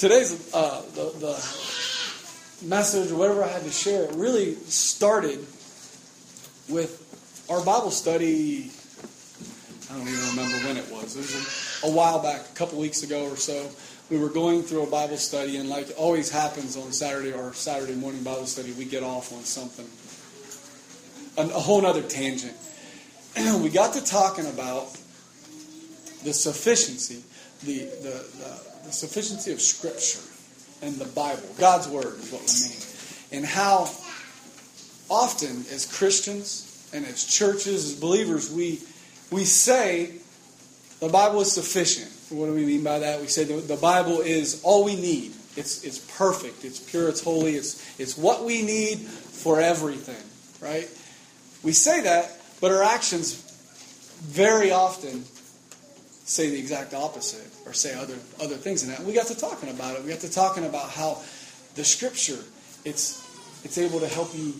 today's uh, the, the message or whatever I had to share, it really started with our Bible study. I don't even remember when it was. It was a, a while back, a couple weeks ago or so. We were going through a Bible study, and like always happens on Saturday or Saturday morning Bible study, we get off on something, a, a whole other tangent. We got to talking about the sufficiency, the, the, the, the sufficiency of Scripture and the Bible, God's Word is what we mean, and how often as Christians and as churches, as believers, we, we say the Bible is sufficient. What do we mean by that? We say the, the Bible is all we need. It's, it's perfect, it's pure, it's holy, it's, it's what we need for everything, right? We say that, but our actions very often say the exact opposite or say other other things in that. We got to talking about it. We got to talking about how the scripture it's it's able to help you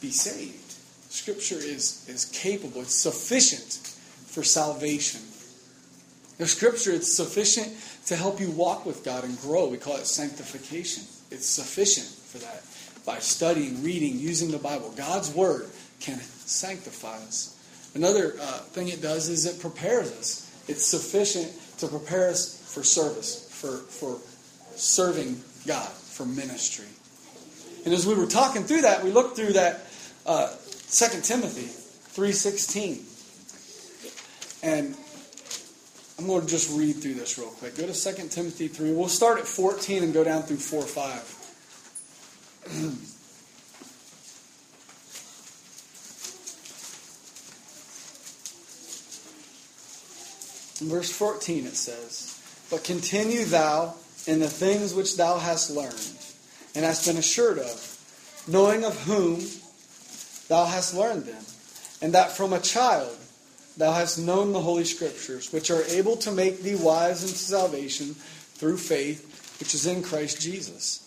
be saved. Scripture is is capable, it's sufficient for salvation. The scripture it's sufficient to help you walk with God and grow. We call it sanctification. It's sufficient for that. By studying, reading, using the Bible, God's word can sanctify us. Another uh, thing it does is it prepares us. It's sufficient to prepare us for service, for, for serving God, for ministry. And as we were talking through that, we looked through that uh, 2 Timothy 3.16. And I'm going to just read through this real quick. Go to 2 Timothy 3. We'll start at 14 and go down through 4 5. In verse 14 it says, But continue thou in the things which thou hast learned, and hast been assured of, knowing of whom thou hast learned them, and that from a child thou hast known the Holy Scriptures, which are able to make thee wise unto salvation through faith which is in Christ Jesus.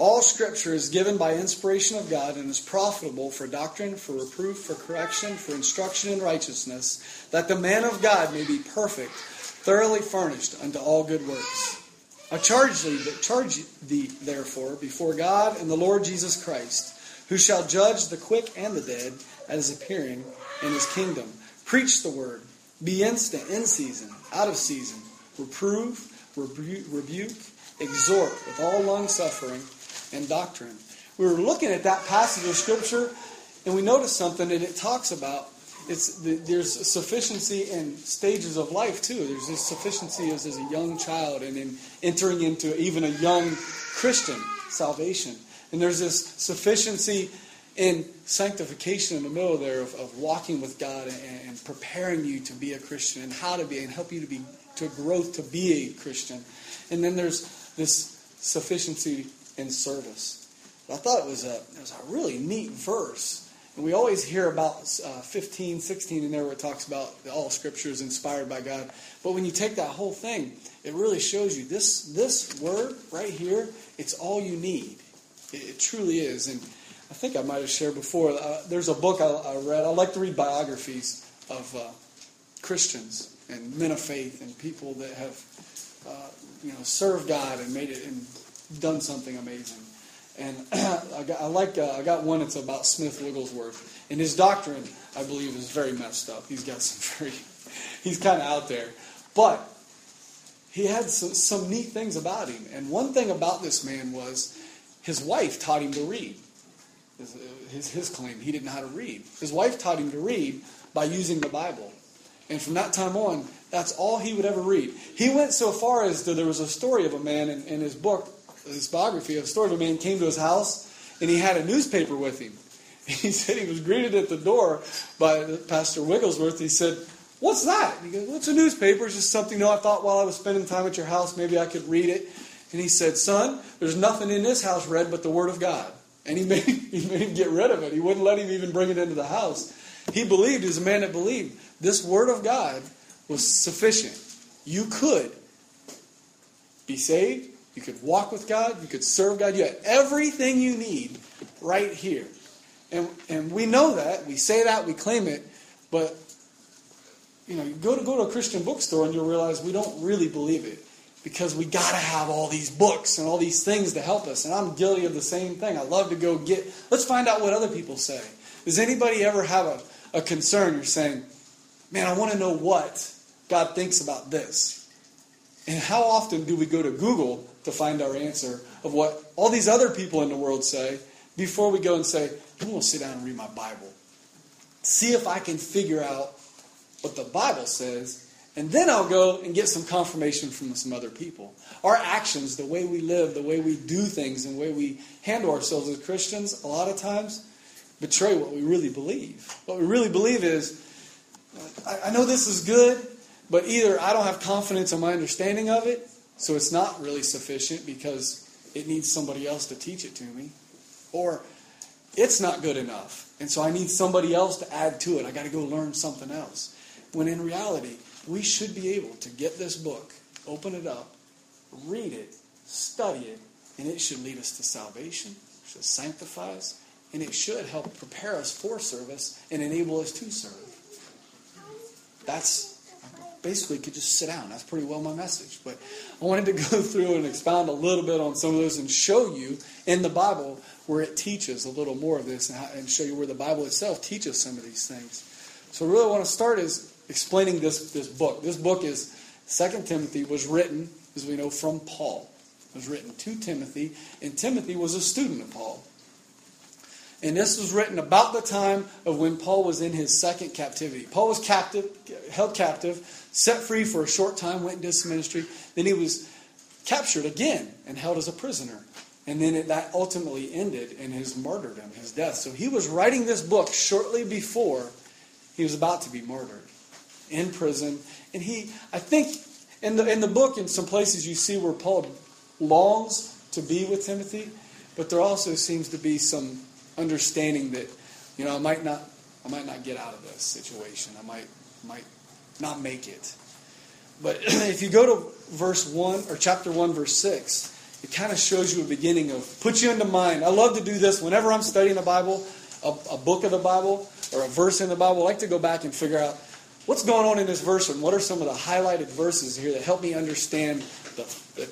All Scripture is given by inspiration of God and is profitable for doctrine, for reproof, for correction, for instruction in righteousness, that the man of God may be perfect, thoroughly furnished unto all good works. I charge thee, but charge thee therefore before God and the Lord Jesus Christ, who shall judge the quick and the dead at his appearing in his kingdom. Preach the word. Be instant in season, out of season. Reprove, rebuke, rebuke exhort with all long suffering and doctrine. We were looking at that passage of Scripture, and we noticed something that it talks about. It's there's sufficiency in stages of life too. There's this sufficiency as, as a young child, and in entering into even a young Christian salvation. And there's this sufficiency in sanctification in the middle there of, of walking with God and, and, preparing you to be a Christian and how to be and help you to be to growth to be a Christian. And then there's this sufficiency in service. But I thought it was a, it was a really neat verse. And we always hear about uh, 15, 16 in there where it talks about all scripture is inspired by God. But when you take that whole thing, it really shows you this, this word right here, it's all you need. It, it truly is. And I think I might have shared before, uh, there's a book I, I, read. I like to read biographies of uh, Christians and men of faith and people that have uh, you know served God and made it and done something amazing. And I, got, I like uh, I got one. It's about Smith Wigglesworth, and his doctrine, I believe, is very messed up. He's got some very, he's kind of out there, but he had some, some neat things about him. And one thing about this man was his wife taught him to read. His, his, his claim he didn't know how to read. His wife taught him to read by using the Bible. And from that time on, that's all he would ever read. He went so far as to, there was a story of a man in, in his book this biography, of a story of a man came to his house and he had a newspaper with him. He said he was greeted at the door by Pastor Wigglesworth. He said, What's that? he goes, What's a newspaper? It's just something know, I thought while I was spending time at your house, maybe I could read it. And he said, Son, there's nothing in this house read but the Word of God. And he made, he made him get rid of it. He wouldn't let him even bring it into the house. He believed, he was a man that believed, this Word of God was sufficient. You could be saved, you could walk with God. You could serve God. You had everything you need right here. And, and we know that. We say that. We claim it. But, you know, you go to, go to a Christian bookstore and you'll realize we don't really believe it. because we got to have all these books and all these things to help us. And I'm guilty of the same thing. I love to go get, let's find out what other people say. Does anybody ever have a, a concern? You're saying, man, I want to know what God thinks about this. And how often do we go to Google to find our answer of what all these other people in the world say before we go and say, I'm going to sit down and read my Bible? See if I can figure out what the Bible says and then I'll go and get some confirmation from some other people. Our actions, the way we live, the way we do things, and the way we handle ourselves as Christians, a lot of times betray what we really believe. What we really believe is, I, know this is good, but either I don't have confidence in my understanding of it, so it's not really sufficient because it needs somebody else to teach it to me, or it's not good enough, and so I need somebody else to add to it. I got to go learn something else. When in reality, we should be able to get this book, open it up, read it, study it, and it should lead us to salvation, it should sanctify us, and it should help prepare us for service and enable us to serve. That's basically could just sit down. That's pretty well my message. But I wanted to go through and expound a little bit on some of those and show you in the Bible where it teaches a little more of this and, how, and show you where the Bible itself teaches some of these things. So, really, I want to start is explaining this, this book. This book is Second Timothy was written, as we know, from Paul. It was written to Timothy, and Timothy was a student of Paul. And this was written about the time of when Paul was in his second captivity. Paul was captive, held captive, set free for a short time, went into ministry. Then he was captured again and held as a prisoner. And then it, that ultimately ended in his martyrdom, his death. So he was writing this book shortly before he was about to be murdered in prison. And he, I think, in the, in the book, in some places you see where Paul longs to be with Timothy, but there also seems to be some understanding that, you know, I might not, I might not get out of this situation. I might, might not make it. But if you go to verse 1 or chapter 1, verse 6, it kind of shows you a beginning of, put you into mind. I love to do this whenever I'm studying the Bible, a, a book of the Bible, or a verse in the Bible. I like to go back and figure out what's going on in this verse and what are some of the highlighted verses here that help me understand the, the,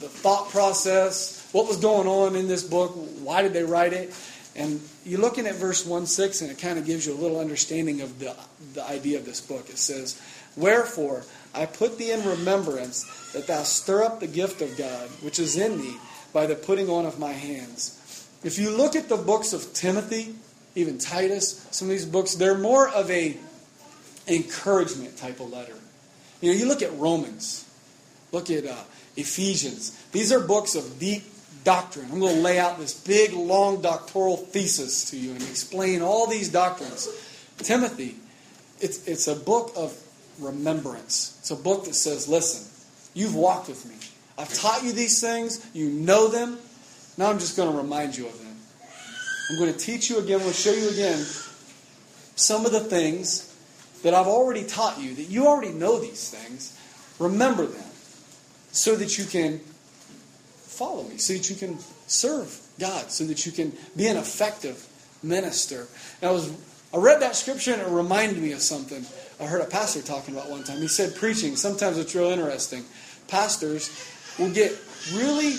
the thought process, what was going on in this book, why did they write it. And you're looking at verse 1 6, and it kind of gives you a little understanding of the, the idea of this book. It says, Wherefore, I put thee in remembrance that thou stir up the gift of God, which is in thee, by the putting on of my hands. If you look at the books of Timothy, even Titus, some of these books, they're more of a encouragement type of letter. You know, you look at Romans, look at uh, Ephesians. These are books of deep doctrine. I'm going to lay out this big, long doctoral thesis to you and explain all these doctrines. Timothy, it's, it's a book of remembrance. It's a book that says, listen, you've walked with me. I've taught you these things. You know them. Now I'm just going to remind you of them. I'm going to teach you again. I'm going to show you again some of the things that I've already taught you, that you already know these things, remember them so that you can follow me, so that you can serve God, so that you can be an effective minister. And I was I read that scripture and it reminded me of something I heard a pastor talking about one time. He said preaching, sometimes it's real interesting. Pastors will get really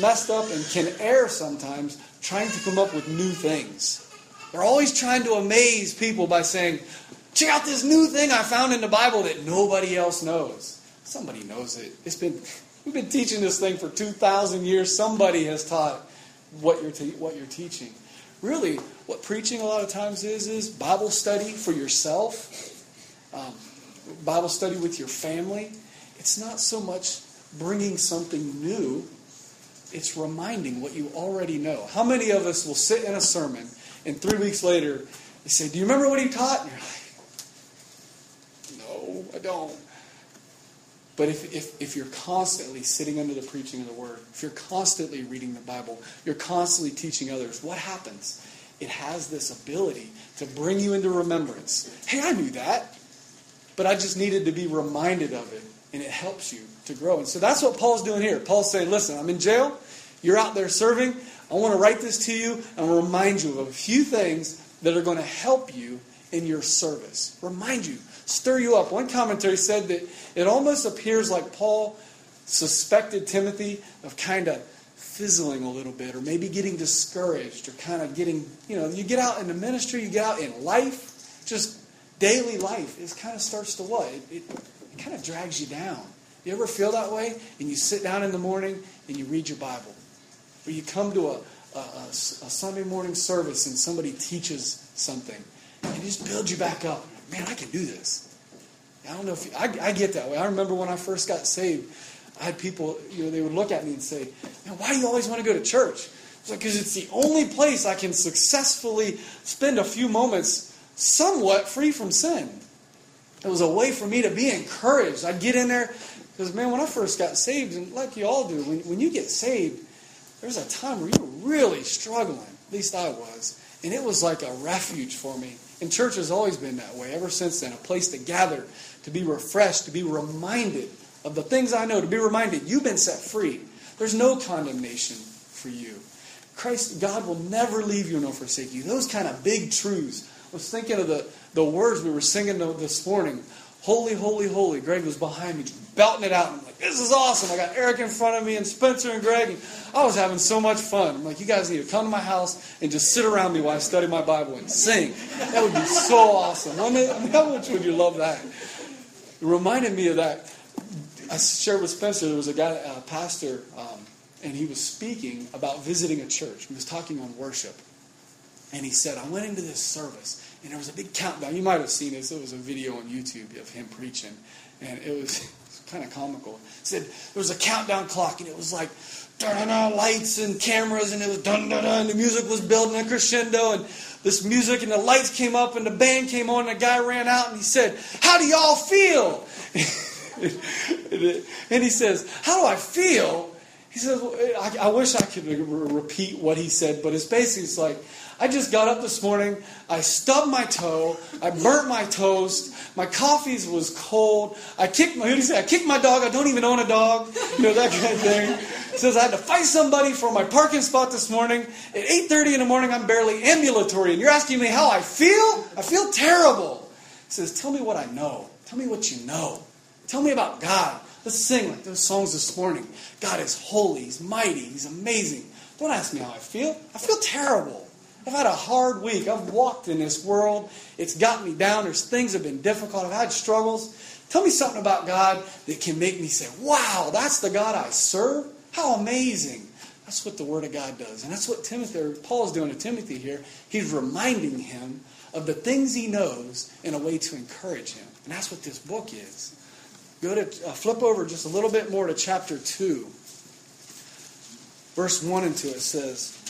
messed up and can err sometimes trying to come up with new things. They're always trying to amaze people by saying, Check out this new thing I found in the Bible that nobody else knows. Somebody knows it. It's been we've been teaching this thing for 2000 years. Somebody has taught what you're te- what you're teaching. Really, what preaching a lot of times is is Bible study for yourself. Um, Bible study with your family. It's not so much bringing something new, it's reminding what you already know. How many of us will sit in a sermon and three weeks later they say, Do you remember what he taught? And you're like, No, I don't. But if, if, if you're constantly sitting under the preaching of the Word, if you're constantly reading the Bible, you're constantly teaching others, what happens? It has this ability to bring you into remembrance. Hey, I knew that, but I just needed to be reminded of it, and it helps you to grow. And so that's what Paul's doing here. Paul's saying, listen, I'm in jail, you're out there serving, I want to write this to you and remind you of a few things that are going to help you in your service. Remind you stir you up. One commentary said that it almost appears like Paul suspected Timothy of kind of fizzling a little bit or maybe getting discouraged or kind of getting, you know, you get out in the ministry, you get out in life, just daily life, it kind of starts to what? It, it, it kind of drags you down. You ever feel that way? And you sit down in the morning and you read your Bible. Or you come to a, a, a, a Sunday morning service and somebody teaches something. And it just builds you back up. Man, I can do this. I don't know if you, I, I get that way. I remember when I first got saved, I had people, you know, they would look at me and say, Man, why do you always want to go to church? It's like, because it's the only place I can successfully spend a few moments somewhat free from sin. It was a way for me to be encouraged. I'd get in there, because, man, when I first got saved, and like you all do, when, when you get saved, there's a time where you're really struggling. At least I was. And it was like a refuge for me. And church has always been that way ever since then a place to gather, to be refreshed, to be reminded of the things I know, to be reminded you've been set free. There's no condemnation for you. Christ, God will never leave you nor forsake you. Those kind of big truths. I was thinking of the, the words we were singing this morning. Holy, holy, holy. Greg was behind me, belting it out. I'm like, this is awesome. I got Eric in front of me and Spencer and Greg. And I was having so much fun. I'm like, you guys need to come to my house and just sit around me while I study my Bible and sing. That would be so awesome. I mean, how much would you love that? It reminded me of that. I shared with Spencer, there was a guy, a pastor, um, and he was speaking about visiting a church. He was talking on worship. And he said, I went into this service, and there was a big countdown. You might have seen this. It was a video on YouTube of him preaching. And it was kind of comical. He said there was a countdown clock, and it was like lights and cameras, and it was dun dun dun. The music was building a crescendo, and this music and the lights came up, and the band came on, and the guy ran out, and he said, "How do y'all feel?" and he says, "How do I feel?" He says, I, I wish I could repeat what he said, but it's basically it's like, I just got up this morning, I stubbed my toe, I burnt my toast, my coffee was cold, I kicked my, say? I kicked my dog, I don't even own a dog, you know, that kind of thing. Says, I had to fight somebody for my parking spot this morning. At 8.30 in the morning, I'm barely ambulatory, and you're asking me how I feel? I feel terrible. Says, tell me what I know. Tell me what you know. Tell me about God. Let's sing like those songs this morning. God is holy, He's mighty, He's amazing. Don't ask me how I feel. I feel terrible. I've had a hard week. I've walked in this world. It's got me down. There's things have been difficult. I've had struggles. Tell me something about God that can make me say, wow, that's the God I serve? How amazing. That's what the Word of God does. And that's what Timothy, or Paul's doing to Timothy here. He's reminding him of the things he knows in a way to encourage him. And that's what this book is. Go to uh, flip over just a little bit more to chapter 2. Verse 1 and 2 it says,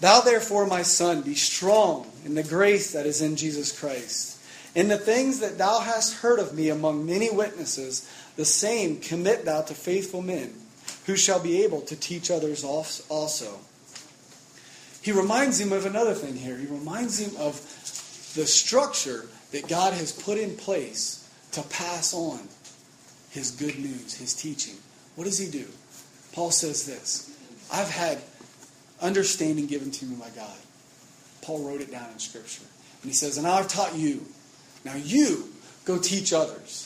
Thou therefore, my son, be strong in the grace that is in Jesus Christ. In the things that thou hast heard of me among many witnesses, the same commit thou to faithful men, who shall be able to teach others also. He reminds him of another thing here. He reminds him of the structure that God has put in place to pass on his good news, his teaching. What does he do? Paul says this I've had understanding given to me by God. Paul wrote it down in Scripture. And he says, And I've taught you. Now you go teach others.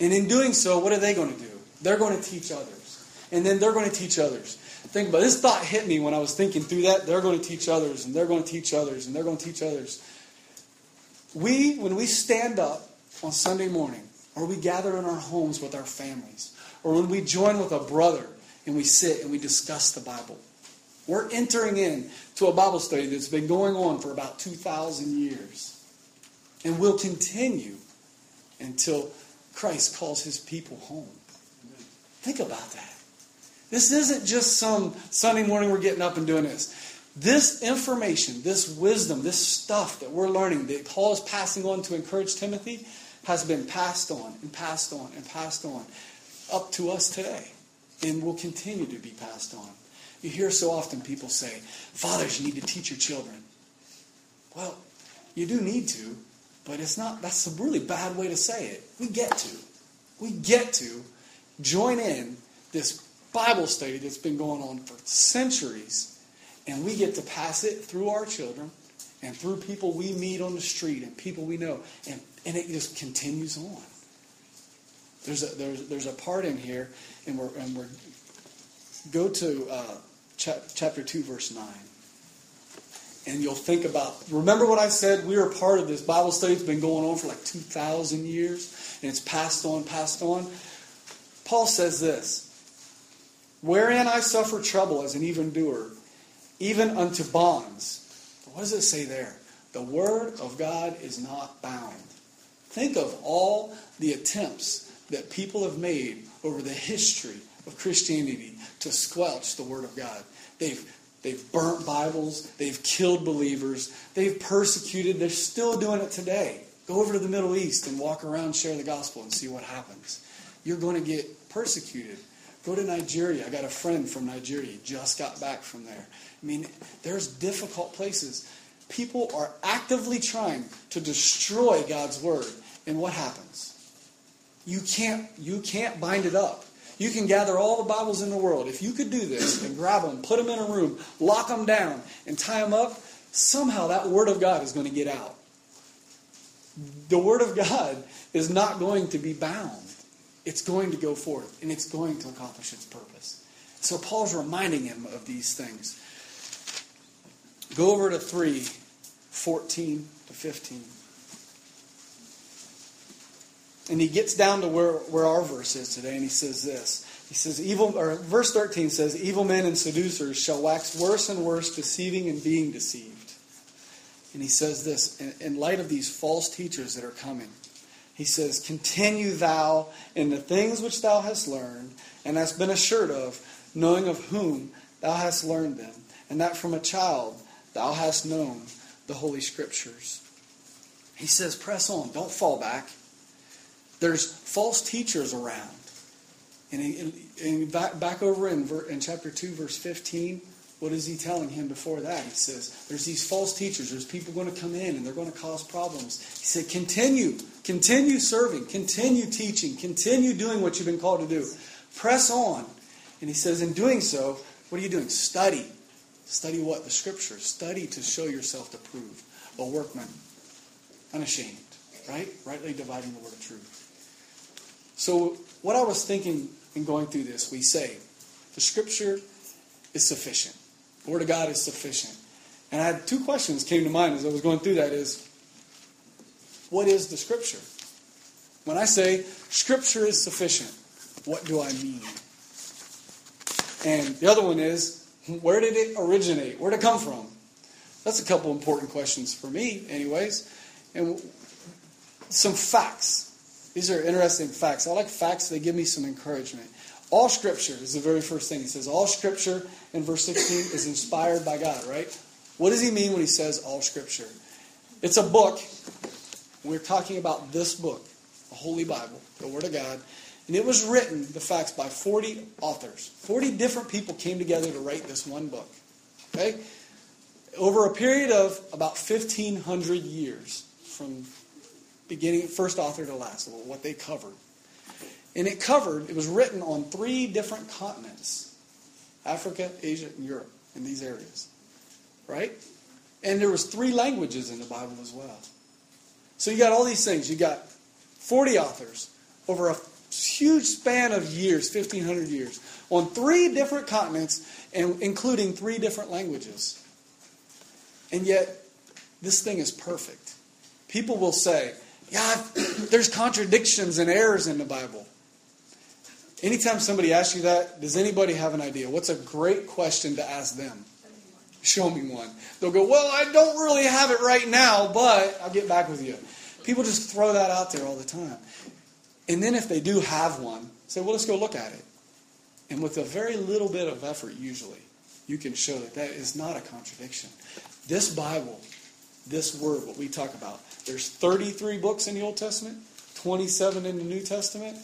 And in doing so, what are they going to do? They're going to teach others. And then they're going to teach others. Think about this thought hit me when I was thinking through that. They're going to teach others, and they're going to teach others, and they're going to teach others. We, when we stand up on Sunday morning, or we gather in our homes with our families, or when we join with a brother and we sit and we discuss the Bible. We're entering in to a Bible study that's been going on for about 2,000 years and will continue until Christ calls his people home. Think about that. This isn't just some Sunday morning we're getting up and doing this. This information, this wisdom, this stuff that we're learning that Paul is passing on to encourage Timothy, has been passed on and passed on and passed on up to us today and will continue to be passed on. You hear so often people say, Fathers, you need to teach your children. Well, you do need to, but it's not, that's a really bad way to say it. We get to. We get to join in this Bible study that's been going on for centuries, and we get to pass it through our children and through people we meet on the street and people we know. And, and it just continues on. There's a, there's, there's a part in here, and we're, and we're go to uh, chapter 2, verse 9. And you'll think about, remember what I said? We are part of this Bible study. It's been going on for like 2,000 years, and it's passed on, passed on. Paul says this Wherein I suffer trouble as an evildoer, even unto bonds. What does it say there? The word of God is not bound. Think of all the attempts that people have made over the history of Christianity to squelch the Word of God. They've, they've burnt Bibles, they've killed believers, they've persecuted, they're still doing it today. Go over to the Middle East and walk around, share the gospel, and see what happens. You're going to get persecuted. Go to Nigeria. I got a friend from Nigeria, just got back from there. I mean, there's difficult places. People are actively trying to destroy God's word. And what happens? You can't, you can't bind it up. You can gather all the Bibles in the world. If you could do this and grab them, put them in a room, lock them down, and tie them up, somehow that Word of God is going to get out. The Word of God is not going to be bound. It's going to go forth, and it's going to accomplish its purpose. So Paul's reminding him of these things. Go over to 3 14 to 15. And he gets down to where, where our verse is today, and he says this. He says, evil, or verse 13 says, Evil men and seducers shall wax worse and worse, deceiving and being deceived. And he says this in, in light of these false teachers that are coming. He says, Continue thou in the things which thou hast learned, and hast been assured of, knowing of whom thou hast learned them, and that from a child thou hast known the Holy Scriptures. He says, Press on, don't fall back. There's false teachers around. And, back, back over in, in chapter 2, verse 15, what is he telling him before that? He says, There's these false teachers. There's people going to come in and they're going to cause problems. He said, Continue. Continue serving. Continue teaching. Continue doing what you've been called to do. Press on. And he says, In doing so, what are you doing? Study. Study what? The scriptures. Study to show yourself to prove. A workman, unashamed, right? Rightly dividing the word of truth. So, what I was thinking in going through this, we say the scripture is sufficient. The word of God is sufficient. And I had two questions came to mind as I was going through that is what is the scripture? When I say scripture is sufficient, what do I mean? And the other one is where did it originate? Where did it come from? That's a couple important questions for me, anyways. And some facts these are interesting facts. I like facts, they give me some encouragement. All scripture is the very first thing he says. All scripture in verse 16 is inspired by God, right? What does he mean when he says all scripture? It's a book. We're talking about this book, the Holy Bible, the Word of God. And it was written, the facts, by 40 authors. 40 different people came together to write this one book. Okay? Over a period of about 1,500 years, from beginning first author to last, what they covered. And it covered, it was written on three different continents Africa, Asia, and Europe, in these areas. Right? And there was three languages in the Bible as well. So you got all these things. You got 40 authors over a huge span of years, 1,500 years, on three different continents, and including three different languages. And yet, this thing is perfect. People will say, yeah, there's contradictions and errors in the Bible. Anytime somebody asks you that, does anybody have an idea? What's a great question to ask them? Show me one. They'll go, Well, I don't really have it right now, but I'll get back with you. People just throw that out there all the time. And then if they do have one, say, Well, let's go look at it. And with a very little bit of effort, usually, you can show that that is not a contradiction. This Bible, this word, what we talk about, there's 33 books in the Old Testament, 27 in the New Testament.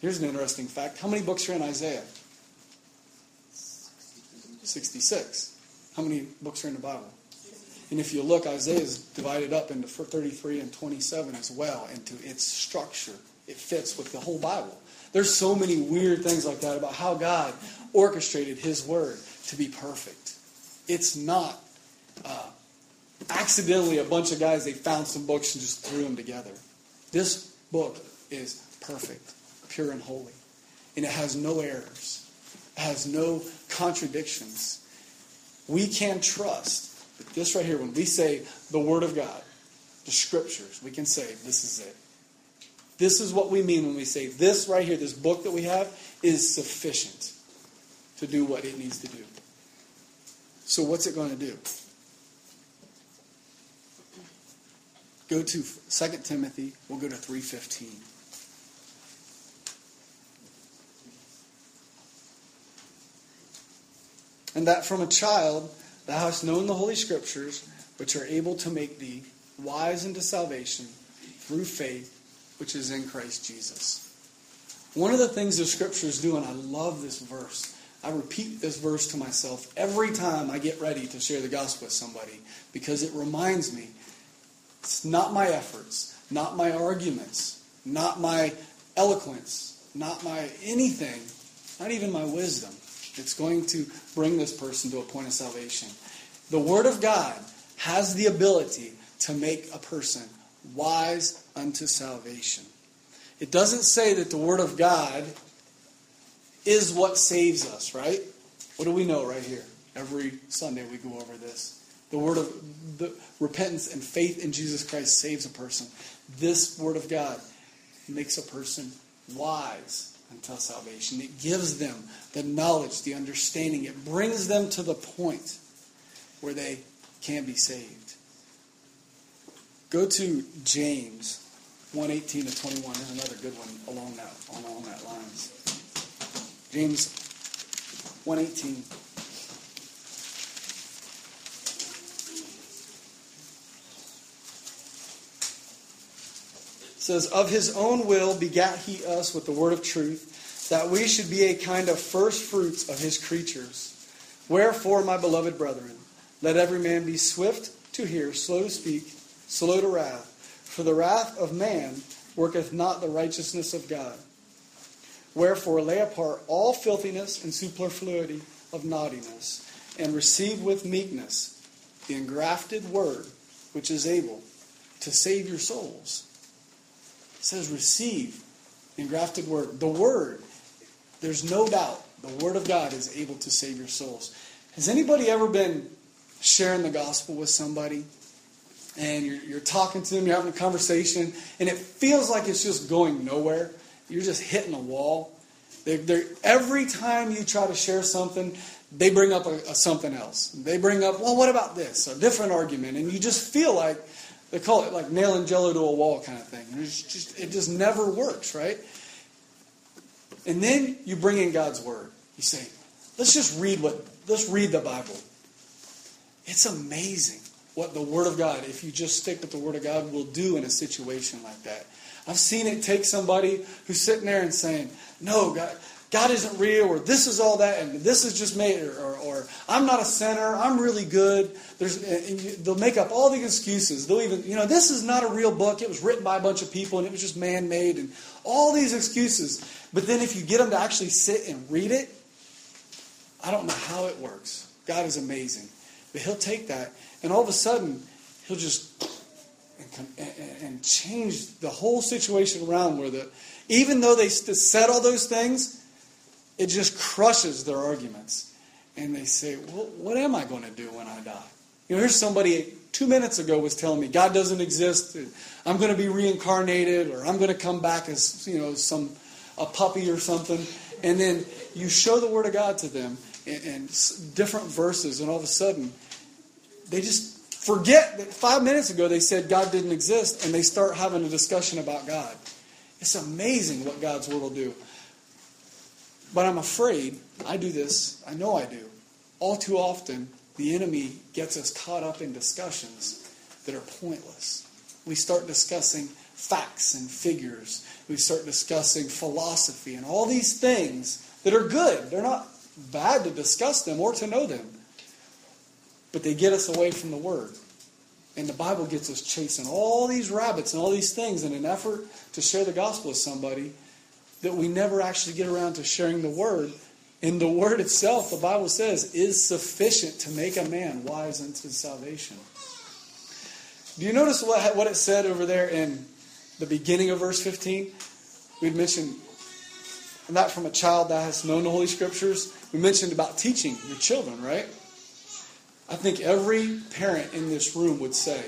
Here's an interesting fact. How many books are in Isaiah? 66. How many books are in the Bible? And if you look, Isaiah is divided up into 33 and 27 as well, into its structure. It fits with the whole Bible. There's so many weird things like that about how God orchestrated His Word to be perfect. It's not uh, accidentally a bunch of guys they found some books and just threw them together. This book is perfect, pure, and holy. And it has no errors, it has no contradictions. We can trust that this right here, when we say the Word of God, the Scriptures, we can say, this is it. This is what we mean when we say this right here, this book that we have, is sufficient to do what it needs to do. So, what's it going to do? Go to 2 Timothy, we'll go to 315. And that from a child thou hast known the Holy Scriptures, which are able to make thee wise unto salvation through faith which is in Christ Jesus. One of the things the Scriptures do, and I love this verse, I repeat this verse to myself every time I get ready to share the gospel with somebody because it reminds me it's not my efforts, not my arguments, not my eloquence, not my anything, not even my wisdom. It's going to bring this person to a point of salvation. The Word of God has the ability to make a person wise unto salvation. It doesn't say that the Word of God is what saves us, right? What do we know right here? Every Sunday we go over this. The word of the repentance and faith in Jesus Christ saves a person. This word of God makes a person wise until salvation. It gives them the knowledge, the understanding. It brings them to the point where they can be saved. Go to James 118 to 21. There's another good one along that along that lines. James 118. Says, Of his own will begat he us with the word of truth, that we should be a kind of first fruits of his creatures. Wherefore, my beloved brethren, let every man be swift to hear, slow to speak, slow to wrath. For the wrath of man worketh not the righteousness of God. Wherefore, lay apart all filthiness and superfluity of naughtiness, and receive with meekness the engrafted word, which is able to save your souls. Says, receive engrafted word. The word, there's no doubt, the word of God is able to save your souls. Has anybody ever been sharing the gospel with somebody? And you're, you're talking to them, you're having a conversation, and it feels like it's just going nowhere. You're just hitting a wall. They're, they're, every time you try to share something, they bring up a, a something else. They bring up, well, what about this? A different argument. And you just feel like they call it like nailing jello to a wall kind of thing. Just, it just never works, right? And then you bring in God's word. You say, let's just read what let's read the Bible. It's amazing what the Word of God, if you just stick with the Word of God, will do in a situation like that. I've seen it take somebody who's sitting there and saying, No, God, God isn't real, or this is all that, and this is just made, or, or, or I'm not a sinner, I'm really good. There's, they'll make up all these excuses. They'll even, you know, this is not a real book. It was written by a bunch of people, and it was just man made, and all these excuses. But then if you get them to actually sit and read it, I don't know how it works. God is amazing. But He'll take that, and all of a sudden, He'll just and, and change the whole situation around where the even though they said all those things it just crushes their arguments. And they say, well, what am I going to do when I die? You know, here's somebody two minutes ago was telling me God doesn't exist. I'm going to be reincarnated, or I'm going to come back as you know some a puppy or something. And then you show the Word of God to them and, and different verses, and all of a sudden they just forget that five minutes ago they said God didn't exist, and they start having a discussion about God. It's amazing what God's Word will do. But I'm afraid, I do this, I know I do. All too often, the enemy gets us caught up in discussions that are pointless. We start discussing facts and figures. We start discussing philosophy and all these things that are good. They're not bad to discuss them or to know them. But they get us away from the Word. And the Bible gets us chasing all these rabbits and all these things in an effort to share the gospel with somebody that we never actually get around to sharing the word. And the word itself, the Bible says, is sufficient to make a man wise unto salvation. Do you notice what, what it said over there in the beginning of verse 15? We'd mentioned that from a child that has known the Holy Scriptures. We mentioned about teaching your children, right? I think every parent in this room would say,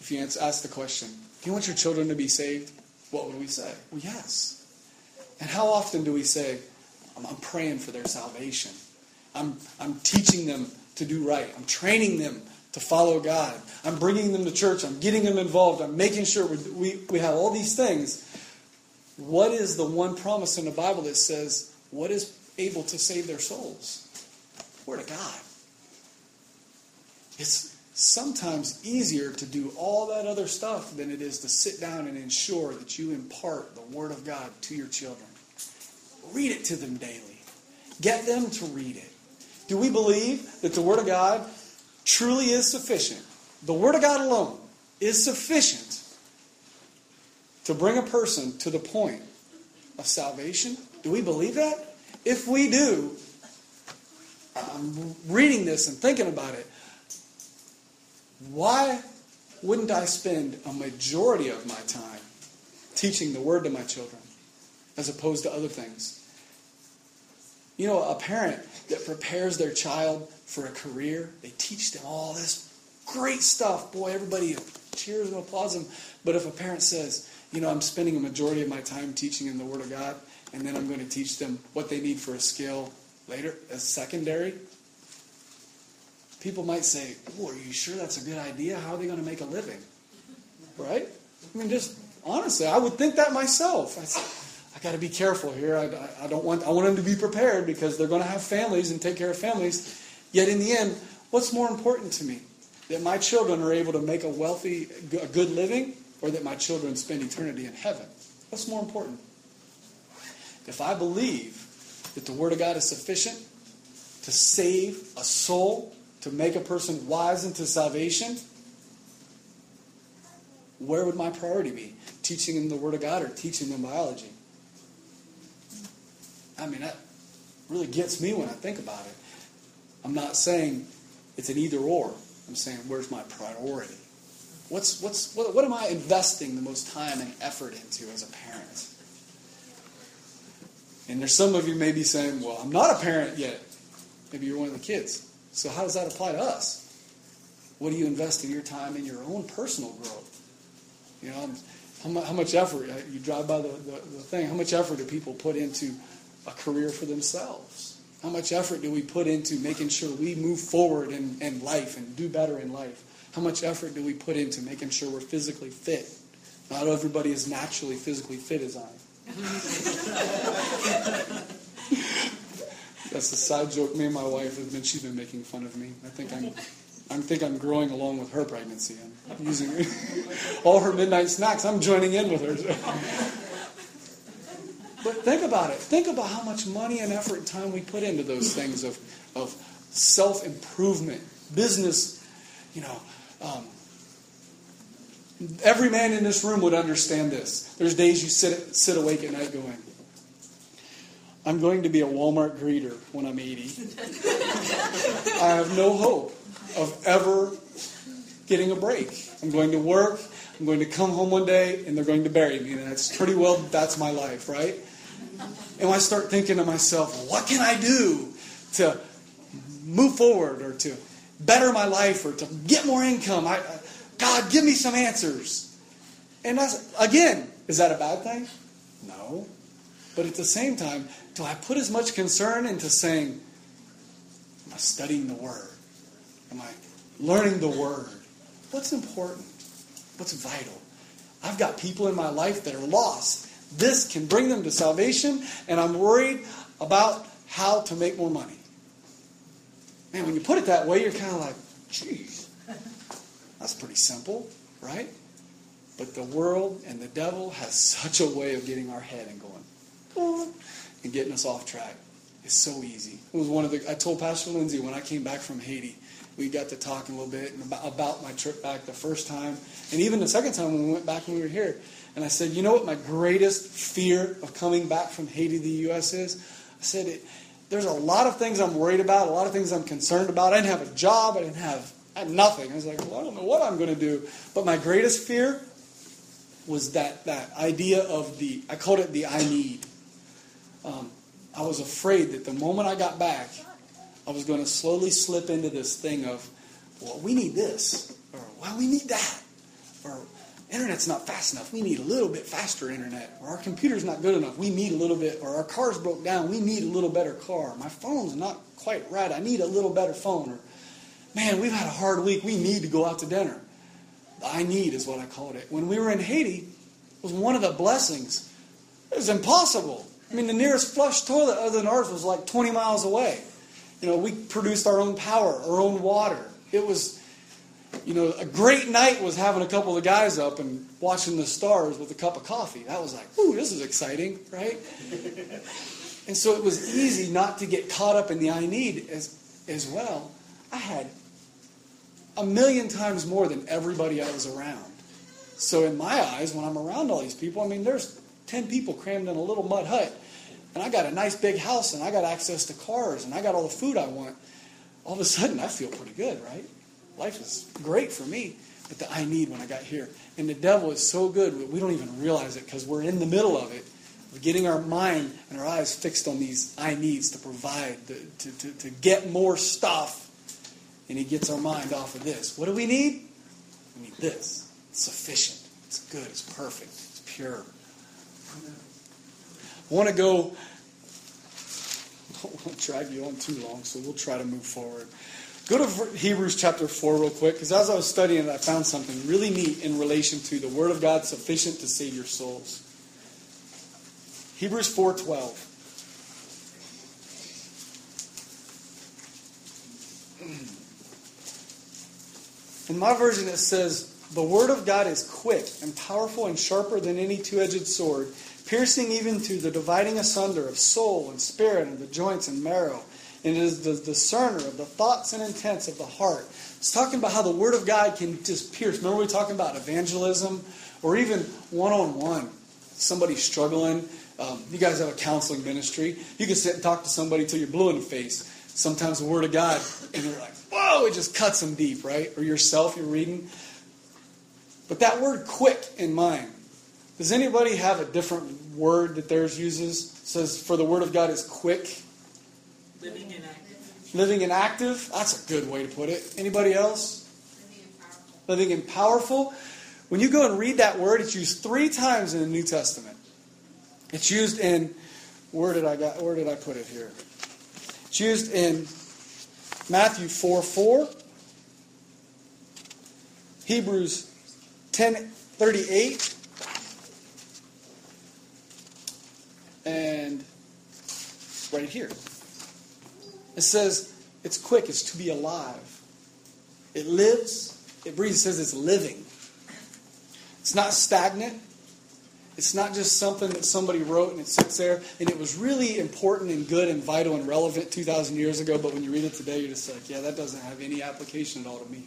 if you ask the question, do you want your children to be saved? What would we say? Well, yes. And how often do we say, I'm, praying for their salvation? I'm, I'm teaching them to do right. I'm training them to follow God. I'm bringing them to church. I'm getting them involved. I'm making sure we, we have all these things. What is the one promise in the Bible that says, what is able to save their souls? Word of God. It's sometimes easier to do all that other stuff than it is to sit down and ensure that you impart the Word of God to your children. Read it to them daily. Get them to read it. Do we believe that the Word of God truly is sufficient? The Word of God alone is sufficient to bring a person to the point of salvation? Do we believe that? If we do, I'm reading this and thinking about it. Why wouldn't I spend a majority of my time teaching the Word to my children as opposed to other things? You know, a parent that prepares their child for a career, they teach them all this great stuff. Boy, everybody cheers and applauds them. But if a parent says, you know, I'm spending a majority of my time teaching them the Word of God, and then I'm going to teach them what they need for a skill later as secondary, people might say, oh, are you sure that's a good idea? How are they going to make a living? Right? I mean, just honestly, I would think that myself. I, got to be careful here. I, I, don't want, I want them to be prepared because they're going to have families and take care of families. Yet in the end, what's more important to me? That my children are able to make a wealthy, a good living, or that my children spend eternity in heaven? What's more important? If I believe that the Word of God is sufficient to save a soul, to make a person wise into salvation, where would my priority be? Teaching them the Word of God or teaching them biology? I mean, that really gets me when I think about it. I'm not saying it's an either or. I'm saying, where's my priority? What's, what's, what, what am I investing the most time and effort into as a parent? And there's some of you may be saying, well, I'm not a parent yet. Maybe you're one of the kids. So how does that apply to us? What do you invest in your time in your own personal growth? You know, how, much effort, uh, you drive by the, the, the thing, how much effort do people put into a career for themselves? How much effort do we put into making sure we move forward in, in life and do better in life? How much effort do we put into making sure we're physically fit? Not everybody is naturally physically fit as I am. That's a side joke. Me and my wife have been. She's been making fun of me. I think I'm. I think I'm growing along with her pregnancy. I'm using all her midnight snacks. I'm joining in with her. But think about it. Think about how much money and effort and time we put into those things of, of self improvement, business. You know, um, every man in this room would understand this. There's days you sit sit awake at night going, "I'm going to be a Walmart greeter when I'm 80. I have no hope of ever getting a break. I'm going to work." I'm going to come home one day and they're going to bury me. And that's pretty well, that's my life, right? And I start thinking to myself, what can I do to move forward or to better my life or to get more income? I, God, give me some answers. And that's, again, is that a bad thing? No. But at the same time, do I put as much concern into saying, am I studying the Word? Am I learning the Word? What's important? What's vital? I've got people in my life that are lost this can bring them to salvation, and I'm worried about how to make more money. Man, when you put it that way, you're kind of like, geez, that's pretty simple, right? But the world and the devil has such a way of getting our head and going, and getting us off track. It's so easy. It was one of the. I told Pastor Lindsay when I came back from Haiti, we got to talking a little bit about, about my trip back the first time, and even the second time when we went back when we were here. And I said, you know what my greatest fear of coming back from Haiti to the U.S. is? I said, it, there's a lot of things I'm worried about, a lot of things I'm concerned about. I didn't have a job, I didn't have, I had nothing. I was like, well, I don't know what I'm going to do. But my greatest fear was that, that idea of the, I called it the I need. Um, I was afraid that the moment I got back, I was going to slowly slip into this thing of, well, we need this, or well, we need that, or internet's not fast enough. We need a little bit faster internet, or our computer's not good enough. We need a little bit, or our car's broke down. We need a little better car. My phone's not quite right. I need a little better phone. Or, man, we've had a hard week. We need to go out to dinner. I need is what I called it. When we were in Haiti, it was one of the blessings. It was impossible. I mean, the nearest flush toilet other than ours was like 20 miles away. You know, we produced our own power, our own water. It was, you know, a great night was having a couple of guys up and watching the stars with a cup of coffee. That was like, ooh, this is exciting, right? and so it was easy not to get caught up in the I need as, as well. I had a million times more than everybody I was around. So in my eyes, when I'm around all these people, I mean, there's 10 people crammed in a little mud hut, and I got a nice big house, and I got access to cars, and I got all the food I want. All of a sudden, I feel pretty good, right? Life is great for me, but the I need when I got here. And the devil is so good, we don't even realize it because we're in the middle of it. We're getting our mind and our eyes fixed on these I needs to provide, to, to, to, to get more stuff and he gets our mind off of this. What do we need? We need this. It's sufficient. It's good. It's perfect. It's pure. Want to go. I don't want to drag you on too long, so we'll try to move forward. Go to Hebrews chapter 4 real quick, because as I was studying I found something really neat in relation to the Word of God sufficient to save your souls. Hebrews 4.12. In my version, it says, The word of God is quick and powerful and sharper than any two edged sword, piercing even to the dividing asunder of soul and spirit and the joints and marrow. And it is the discerner of the thoughts and intents of the heart. It's talking about how the word of God can just pierce. Remember, we were talking about evangelism or even one on one. Somebody struggling. Um, you guys have a counseling ministry. You can sit and talk to somebody till you're blue in the face. Sometimes the word of God, and they're like, whoa, it just cuts them deep, right? Or yourself, you're reading. But that word quick in mind, does anybody have a different word that theirs uses? It says, for the word of God is quick. Living and active. Living and active. That's a good way to put it. Anybody else? Living and powerful. Living and powerful. When you go and read that word, it's used three times in the New Testament. It's used in where did I got where did I put it here? It's used in Matthew 4 4, Hebrews 10 38, and right here. It says it's quick, it's to be alive. It lives, it breathes, it says it's living. It's not stagnant. It's not just something that somebody wrote and it sits there. And it was really important and good and vital and relevant 2,000 years ago, but when you read it today, you're just like, yeah, that doesn't have any application at all to me.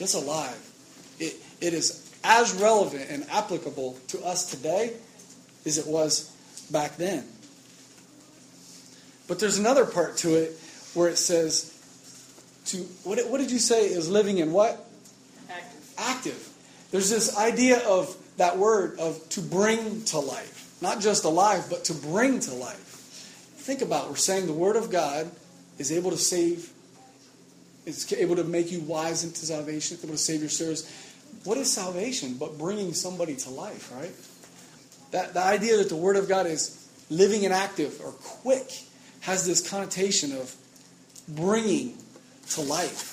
It's alive. It, it is as relevant and applicable to us today as it was back then. But there's another part to it where it says, to what, what did you say is living in what? Active. Active. There's this idea of that word of to bring to life. Not just alive, but to bring to life. Think about we're saying the word of God is able to save, it's able to make you wise into salvation, able to save your souls. What is salvation but bringing somebody to life, right? That the idea that the word of God is living and active or quick has this connotation of bringing to life.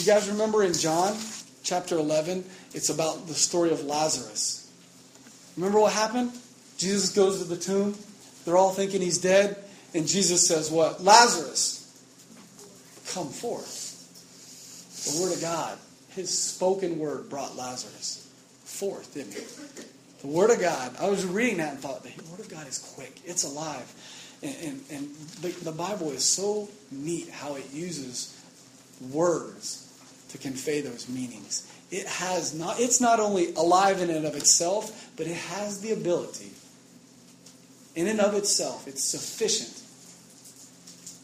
You guys remember in John chapter 11, it's about the story of Lazarus. Remember what happened? Jesus goes to the tomb. They're all thinking he's dead. And Jesus says, What? Lazarus, come forth. The Word of God, His spoken word brought Lazarus forth, didn't it? The Word of God, I was reading that and thought, the Word of God is quick, it's alive. And, and, and the, the Bible is so neat how it uses words to convey those meanings. It has not it's not only alive in and of itself but it has the ability in and of itself it's sufficient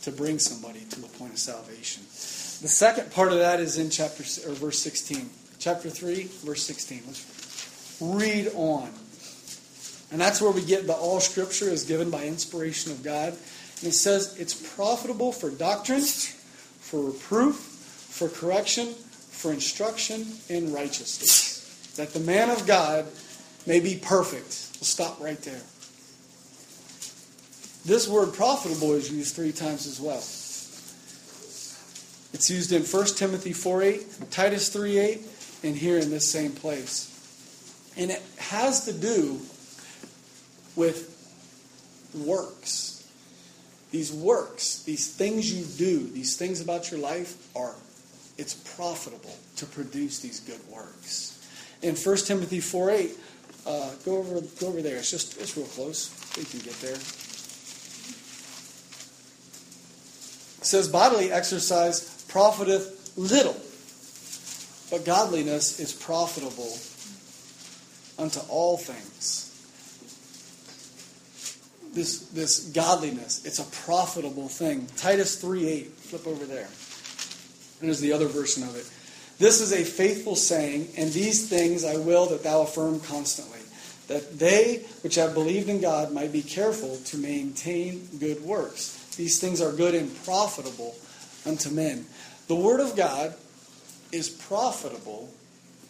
to bring somebody to the point of salvation. The second part of that is in chapter or verse 16 chapter 3 verse 16 Let's read on. And that's where we get the all scripture is given by inspiration of God. And it says it's profitable for doctrine, for reproof, for correction, for instruction in righteousness. That the man of God may be perfect. We'll stop right there. This word profitable is used three times as well. It's used in 1 Timothy 4.8, Titus 3.8, and here in this same place. And it has to do with works. These works, these things you do, these things about your life are, it's profitable to produce these good works. In 1 Timothy 4 8, uh, go over go over there. It's just it's real close. We can get there. It says bodily exercise profiteth little, but godliness is profitable unto all things. This, this godliness, it's a profitable thing. Titus 3 8, flip over there. And there's the other version of it. This is a faithful saying, and these things I will that thou affirm constantly, that they which have believed in God might be careful to maintain good works. These things are good and profitable unto men. The Word of God is profitable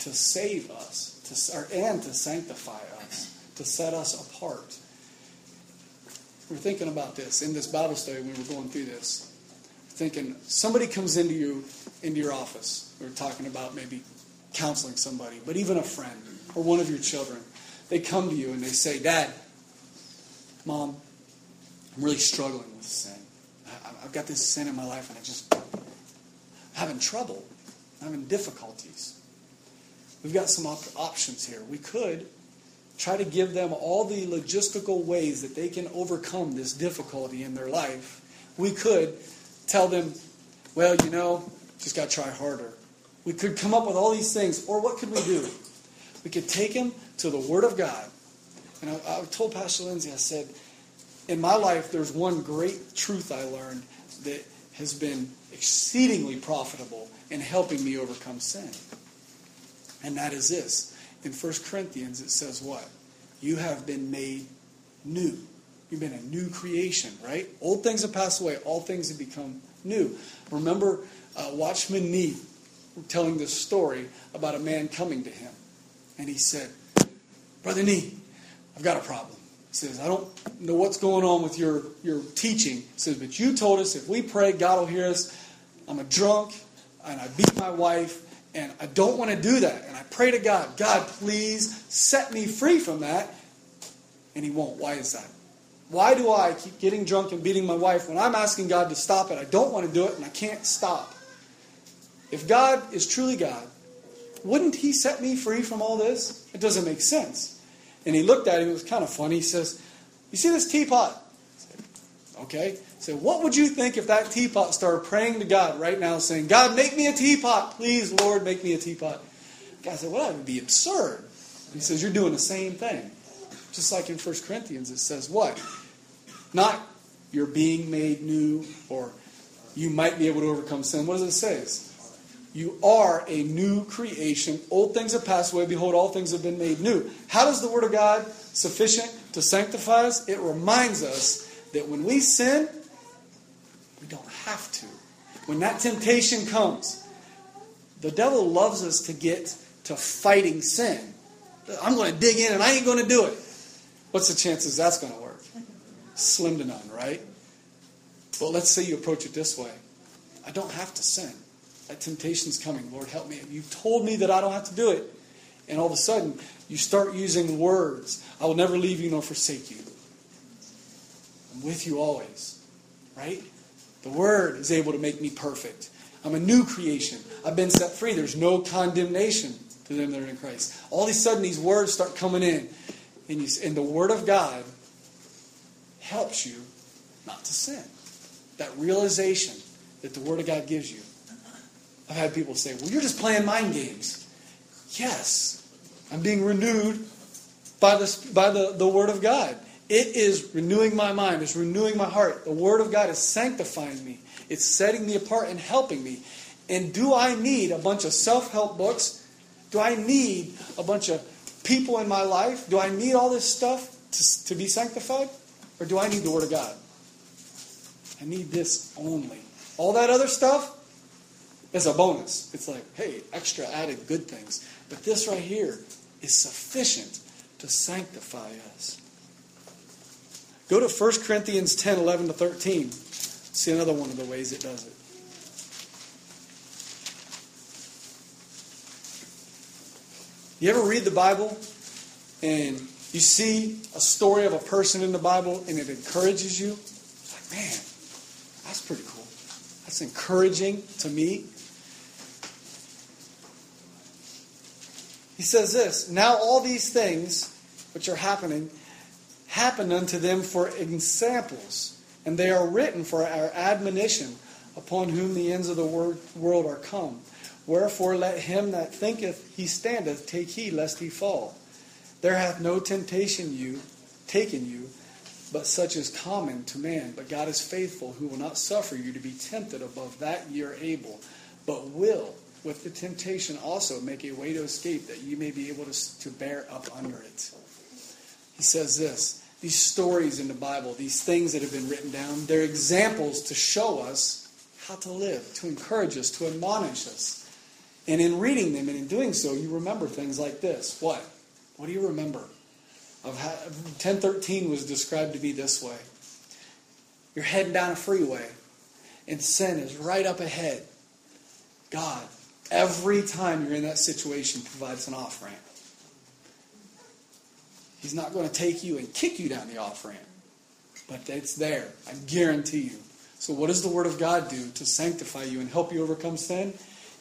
to save us to, or, and to sanctify us, to set us apart. We're thinking about this in this Bible study when we were going through this. Thinking somebody comes into you into your office. We are talking about maybe counseling somebody, but even a friend or one of your children. They come to you and they say, Dad, Mom, I'm really struggling with sin. I've got this sin in my life and I just having trouble, I'm having difficulties. We've got some op- options here. We could try to give them all the logistical ways that they can overcome this difficulty in their life. We could tell them, well, you know, just got to try harder. We could come up with all these things. Or what could we do? We could take them to the Word of God. And I, I told Pastor Lindsay, I said, in my life, there's one great truth I learned that has been exceedingly profitable in helping me overcome sin. And that is this. In 1 Corinthians, it says what? You have been made new. You've been a new creation, right? Old things have passed away, all things have become new. Remember uh, Watchman Nee telling this story about a man coming to him. And he said, Brother Nee, I've got a problem. He says, I don't know what's going on with your, your teaching. He says, but you told us if we pray, God will hear us. I'm a drunk, and I beat my wife, and I don't want to do that. And I pray to God, God, please set me free from that. And He won't. Why is that? Why do I keep getting drunk and beating my wife when I'm asking God to stop it? I don't want to do it and I can't stop. If God is truly God, wouldn't He set me free from all this? It doesn't make sense. And he looked at him, it was kind of funny. He says, You see this teapot? Said, okay. So what would you think if that teapot started praying to God right now, saying, God, make me a teapot. Please, Lord, make me a teapot. The guy said, Well, that would be absurd. He says, You're doing the same thing. Just like in 1 Corinthians, it says, What? Not you're being made new or you might be able to overcome sin. What does it say? You are a new creation. Old things have passed away. Behold, all things have been made new. How does the Word of God sufficient to sanctify us? It reminds us that when we sin, we don't have to. When that temptation comes, the devil loves us to get to fighting sin. I'm going to dig in and I ain't going to do it. What's the chances that's going to work? Slim to none, right? But let's say you approach it this way I don't have to sin. That temptation's coming. Lord, help me. You've told me that I don't have to do it. And all of a sudden, you start using words. I will never leave you nor forsake you. I'm with you always. Right? The Word is able to make me perfect. I'm a new creation. I've been set free. There's no condemnation to them that are in Christ. All of a sudden, these words start coming in. And, you, and the Word of God helps you not to sin. That realization that the Word of God gives you. I've had people say, well, you're just playing mind games. Yes, I'm being renewed by, the, by the, the Word of God. It is renewing my mind. It's renewing my heart. The Word of God is sanctifying me. It's setting me apart and helping me. And do I need a bunch of self help books? Do I need a bunch of people in my life? Do I need all this stuff to, to be sanctified? Or do I need the Word of God? I need this only. All that other stuff is a bonus. It's like, hey, extra added good things. But this right here is sufficient to sanctify us. Go to 1 Corinthians 10 11 to 13. See another one of the ways it does it. You ever read the Bible and you see a story of a person in the Bible and it encourages you? Like, man, that's pretty cool. That's encouraging to me. He says this Now all these things which are happening happen unto them for examples, and they are written for our admonition, upon whom the ends of the world are come. Wherefore let him that thinketh he standeth take heed lest he fall. There hath no temptation you taken you, but such as is common to man. But God is faithful, who will not suffer you to be tempted above that ye are able, but will with the temptation also make a way to escape that you may be able to, to bear up under it. He says this these stories in the Bible, these things that have been written down, they're examples to show us how to live, to encourage us, to admonish us. And in reading them and in doing so, you remember things like this. What? What do you remember? Of how, 1013 was described to be this way. You're heading down a freeway, and sin is right up ahead. God, every time you're in that situation, provides an off ramp. He's not going to take you and kick you down the off ramp, but it's there. I guarantee you. So, what does the Word of God do to sanctify you and help you overcome sin?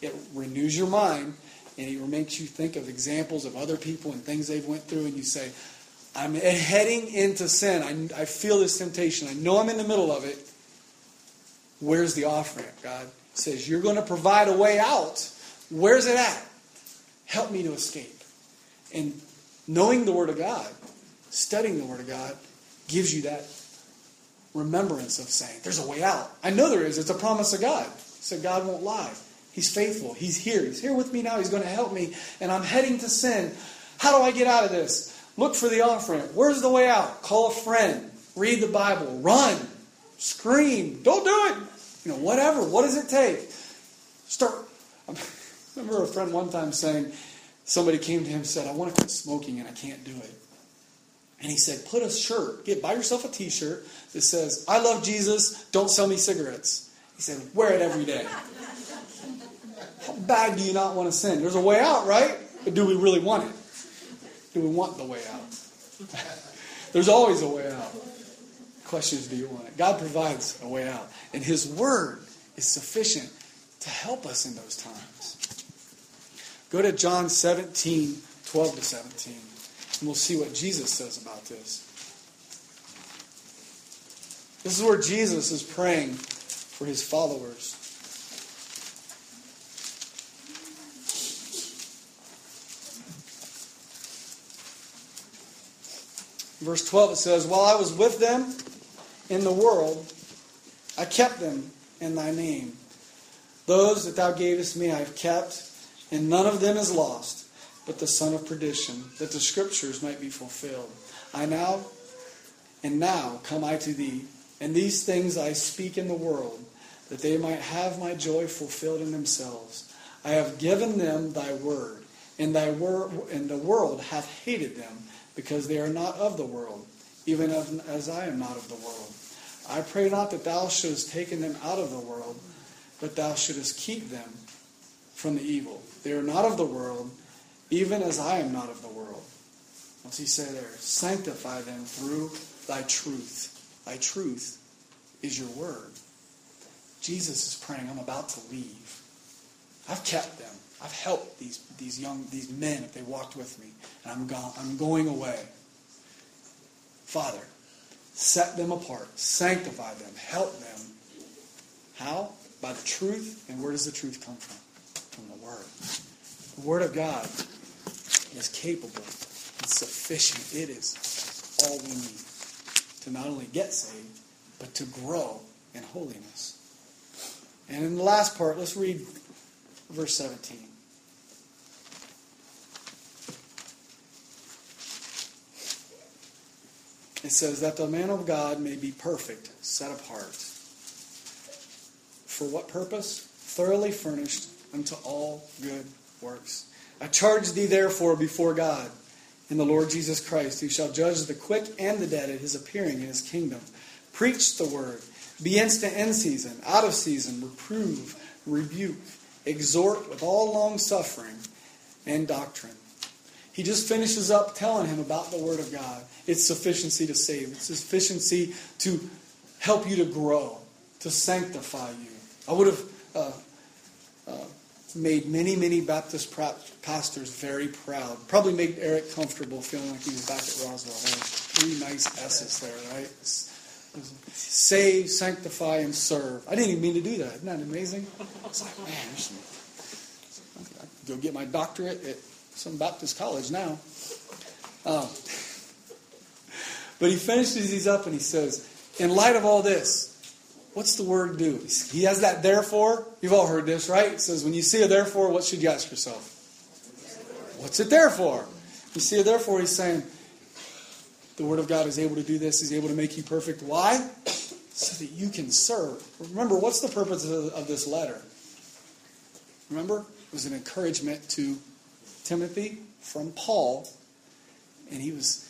It renews your mind and it makes you think of examples of other people and things they've went through, and you say, I'm heading into sin. I, I feel this temptation. I know I'm in the middle of it. Where's the off ramp, God? Says, You're going to provide a way out. Where's it at? Help me to escape. And knowing the Word of God, studying the Word of God, gives you that remembrance of saying, There's a way out. I know there is. It's a promise of God. So God won't lie. He's faithful. He's here. He's here with me now. He's going to help me. And I'm heading to sin. How do I get out of this? Look for the off ramp. Where's the way out? Call a friend. Read the Bible. Run. Scream. Don't do it. You know, whatever. What does it take? Start. I remember a friend one time saying, somebody came to him and said, I want to quit smoking and I can't do it. And he said, put a shirt, get buy yourself a t-shirt that says, I love Jesus, don't sell me cigarettes. He said, wear it every day. How bad do you not want to sin? There's a way out, right? But do we really want it? Do we want the way out? There's always a way out. The question is, do you want it? God provides a way out. And His Word is sufficient to help us in those times. Go to John 17, 12 to 17, and we'll see what Jesus says about this. This is where Jesus is praying for his followers. Verse 12 it says, While I was with them in the world, I kept them in thy name. Those that thou gavest me I have kept, and none of them is lost, but the son of perdition, that the scriptures might be fulfilled. I now, and now come I to thee, and these things I speak in the world, that they might have my joy fulfilled in themselves. I have given them thy word, and thy word, and the world hath hated them, because they are not of the world, even as I am not of the world. I pray not that thou shouldest taken them out of the world, but thou shouldest keep them from the evil. They are not of the world, even as I am not of the world. What's he say there? Sanctify them through thy truth. Thy truth is your word. Jesus is praying, I'm about to leave. I've kept them. I've helped these, these young these men if they walked with me. And I'm gone. I'm going away. Father, set them apart, sanctify them, help them. How? By the truth. And where does the truth come from? From the Word. The Word of God is capable, it's sufficient. It is all we need to not only get saved, but to grow in holiness. And in the last part, let's read verse 17. it says that the man of God may be perfect, set apart. For what purpose? Thoroughly furnished unto all good works. I charge thee therefore before God and the Lord Jesus Christ, who shall judge the quick and the dead at his appearing in his kingdom. Preach the word. Be instant in season, out of season, reprove, rebuke, exhort with all long suffering and doctrine. He just finishes up telling him about the Word of God, its sufficiency to save, its sufficiency to help you to grow, to sanctify you. I would have uh, uh, made many, many Baptist pastors very proud. Probably made Eric comfortable feeling like he was back at Roswell. Three nice S's there, right? Save, sanctify, and serve. I didn't even mean to do that. Isn't that amazing? I was like, man, I go get my doctorate at some Baptist college now. Um, but he finishes these up and he says, in light of all this, what's the word do? He has that therefore. You've all heard this, right? It says, when you see a therefore, what should you ask yourself? What's it there for? You see a therefore, he's saying, the Word of God is able to do this, He's able to make you perfect. Why? So that you can serve. Remember, what's the purpose of, of this letter? Remember? It was an encouragement to Timothy from Paul, and he was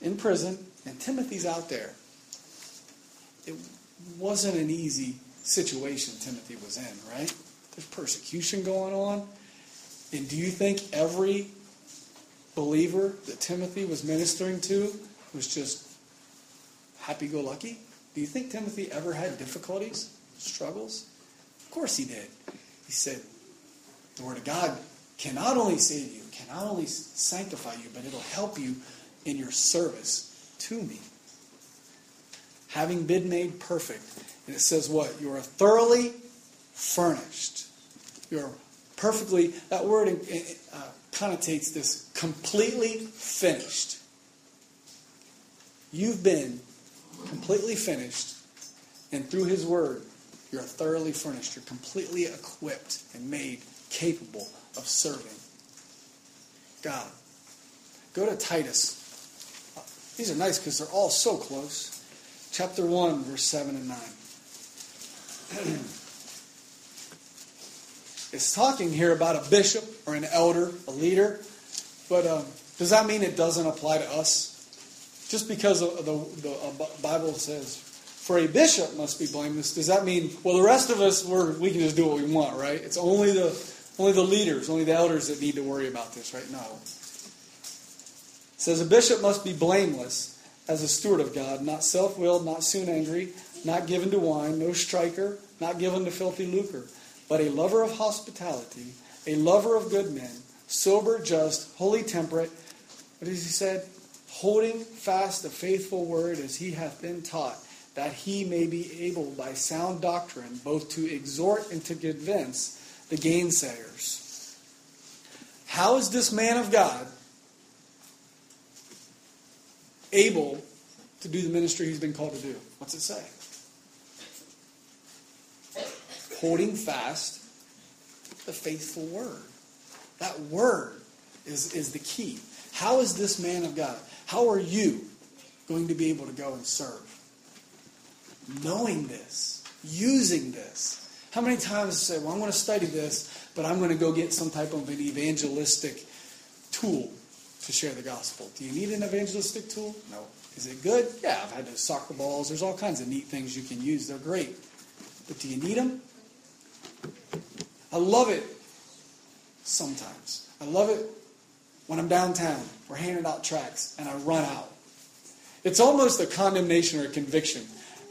in prison, and Timothy's out there. It wasn't an easy situation Timothy was in, right? There's persecution going on. And do you think every believer that Timothy was ministering to was just happy go lucky? Do you think Timothy ever had difficulties, struggles? Of course he did. He said, The Word of God can not only save you, can not only sanctify you, but it'll help you in your service to me. Having been made perfect. And it says what? You are thoroughly furnished. You're perfectly, that word uh, connotates this completely finished. You've been completely finished, and through His Word, you're thoroughly furnished. You're completely equipped and made capable of serving God. Go to Titus. These are nice because they're all so close. Chapter 1, verse 7 and 9. it's talking here about a bishop or an elder, a leader. But um, does that mean it doesn't apply to us? Just because the, the, uh, Bible says, for a bishop must be blameless, does that mean, well, the rest of us, we're, we can just do what we want, right? It's only the, only the leaders, only the elders that need to worry about this, right? No. It says, a bishop must be blameless as a steward of God, not self willed, not soon angry, not given to wine, no striker, not given to filthy lucre but a lover of hospitality, a lover of good men, sober, just, holy, temperate. What has he said? Holding fast the faithful word as he hath been taught, that he may be able by sound doctrine both to exhort and to convince the gainsayers. How is this man of God able to do the ministry he's been called to do? What's it say? holding fast the faithful word. That word is, is the key. How is this man of God? How are you going to be able to go and serve? Knowing this, using this. How many times say, well, I'm going to study this, but I'm going to go get some type of an evangelistic tool to share the gospel. Do you need an evangelistic tool? No. Is it good? Yeah, I've had those soccer balls. There's all kinds of neat things you can use. They're great. But do you need them? I love it sometimes. I love it when I'm downtown. We're handing out tracts and I run out. It's almost a condemnation or a conviction.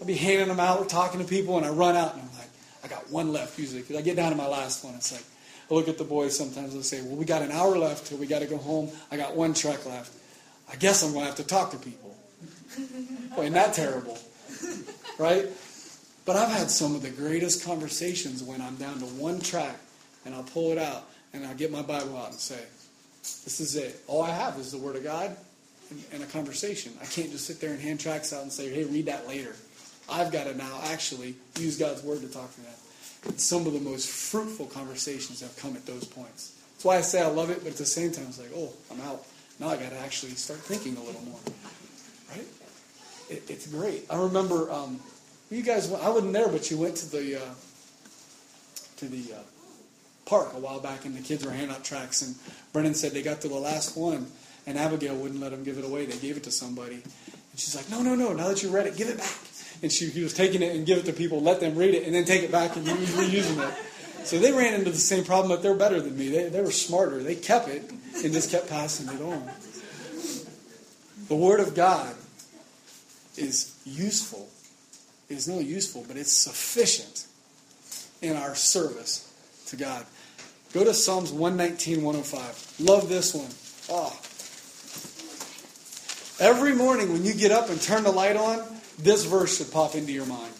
I'll be handing them out, we're talking to people, and I run out and I'm like, I got one left usually because I get down to my last one. It's like, I look at the boys sometimes and say, Well, we got an hour left till we got to go home. I got one track left. I guess I'm going to have to talk to people. Boy, isn't that terrible? Right? But I've had some of the greatest conversations when I'm down to one track and I'll pull it out and I'll get my Bible out and say, This is it. All I have is the Word of God and, and a conversation. I can't just sit there and hand tracks out and say, Hey, read that later. I've got to now actually use God's Word to talk to them. Some of the most fruitful conversations have come at those points. That's why I say I love it, but at the same time, it's like, oh, I'm out. Now I got to actually start thinking a little more. Right? it, it's great. I remember um, you guys. I wasn't there, but you went to the uh, to the uh, park a while back, and the kids were handing out tracts. And Brennan said they got to the last one, and Abigail wouldn't let them give it away. They gave it to somebody, and she's like, "No, no, no! Now that you read it, give it back." And she he was taking it and give it to people, let them read it, and then take it back and use, reusing it. So they ran into the same problem, but they're better than me. They, they were smarter. They kept it and just kept passing it on. The Word of God is useful. It is not useful, but it's sufficient in our service to God. Go to Psalms 119, 105. Love this one. Oh. Every morning when you get up and turn the light on, this verse should pop into your mind.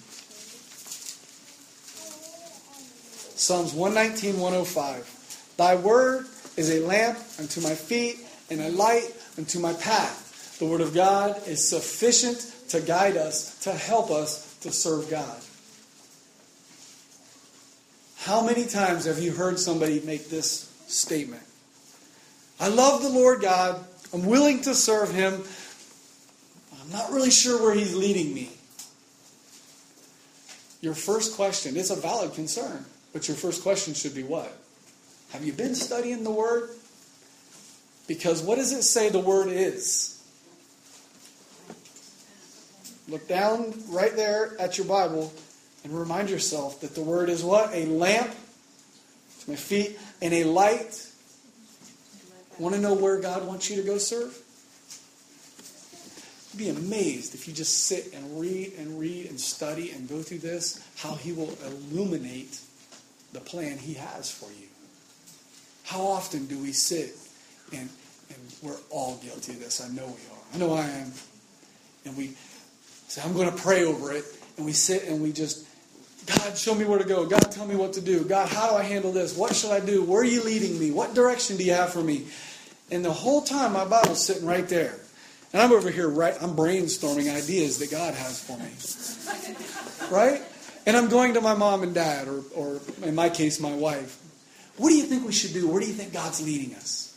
Psalms 119, 105. Thy word is a lamp unto my feet and a light unto my path. The word of God is sufficient to guide us, to help us to serve God. How many times have you heard somebody make this statement? I love the Lord God. I'm willing to serve Him. I'm not really sure where He's leading me. Your first question, it's a valid concern, but your first question should be what? Have you been studying the Word? Because what does it say the Word is? Look down right there at your Bible and remind yourself that the word is what? A lamp to my feet and a light. Want to know where God wants you to go serve? You'd be amazed if you just sit and read and read and study and go through this, how He will illuminate the plan He has for you. How often do we sit and, and we're all guilty of this? I know we are. I know I am. And we say, I'm going to pray over it. And we sit and we just God, show me where to go. God, tell me what to do. God, how do I handle this? What should I do? Where are you leading me? What direction do you have for me? And the whole time, my Bible's sitting right there. And I'm over here, right? I'm brainstorming ideas that God has for me. Right? And I'm going to my mom and dad, or, or in my case, my wife. What do you think we should do? Where do you think God's leading us?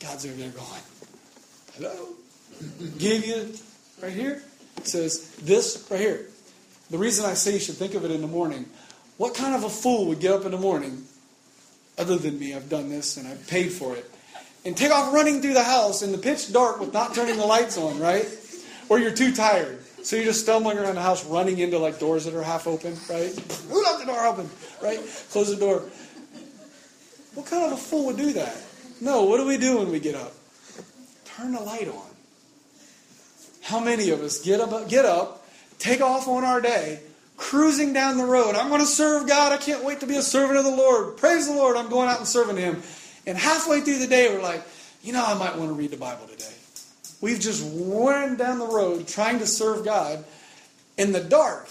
God's over there going, Hello? Give you right here. It says this right here. The reason I say you should think of it in the morning, what kind of a fool would get up in the morning, other than me, I've done this and I've paid for it, and take off running through the house in the pitch dark with not turning the lights on, right? Or you're too tired. So you're just stumbling around the house running into like doors that are half open, right? Who left the door open? Right? Close the door. What kind of a fool would do that? No, what do we do when we get up? Turn the light on. How many of us get up, get up take off on our day, cruising down the road. I'm going to serve God. I can't wait to be a servant of the Lord. Praise the Lord. I'm going out and serving Him. And halfway through the day, we're like, you know, I might want to read the Bible today. We've just run down the road trying to serve God in the dark.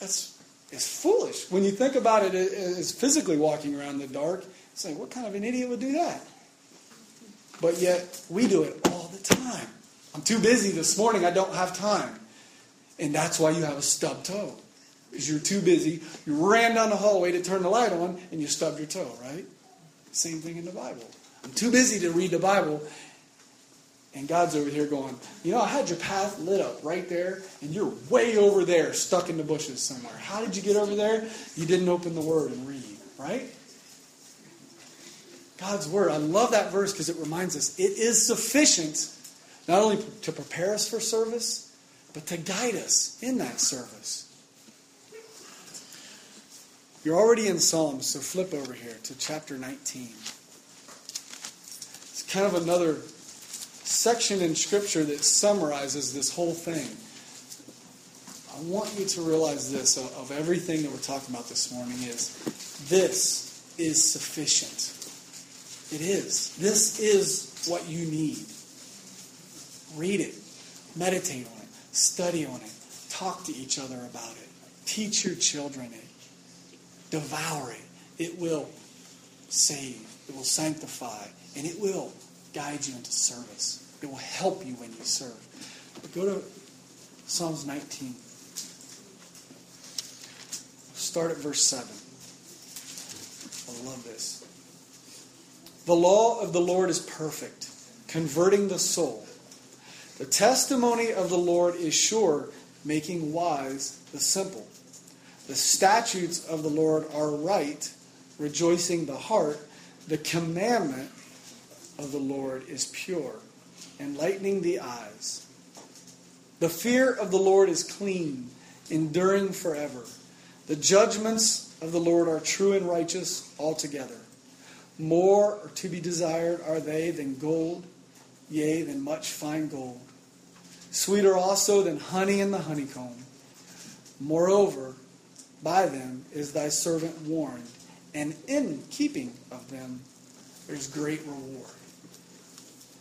That's it's foolish. When you think about it as physically walking around in the dark, it's like, what kind of an idiot would do that? But yet, we do it all the time. I'm too busy this morning, I don't have time. And that's why you have a stub toe. Because you're too busy. You ran down the hallway to turn the light on and you stubbed your toe, right? Same thing in the Bible. I'm too busy to read the Bible. And God's over here going, You know, I had your path lit up right there, and you're way over there, stuck in the bushes somewhere. How did you get over there? You didn't open the Word and read, right? God's Word. I love that verse because it reminds us it is sufficient not only to prepare us for service, but to guide us in that service. You're already in Psalms, so flip over here to chapter 19. It's kind of another section in Scripture that summarizes this whole thing. I want you to realize this of everything that we're talking about this morning is this is sufficient. It is. This is what you need. Read it, meditate on it Study on it. Talk to each other about it. Teach your children it. Devour it. It will save. It will sanctify. And it will guide you into service. It will help you when you serve. But go to Psalms 19. Start at verse 7. I love this. The law of the Lord is perfect, converting the soul. The testimony of the Lord is sure, making wise the simple. The statutes of the Lord are right, rejoicing the heart. The commandment of the Lord is pure, enlightening the eyes. The fear of the Lord is clean, enduring forever. The judgments of the Lord are true and righteous altogether. More are to be desired are they than gold, yea, than much fine gold. Sweeter also than honey in the honeycomb. Moreover, by them is thy servant warned, and in keeping of them there's great reward.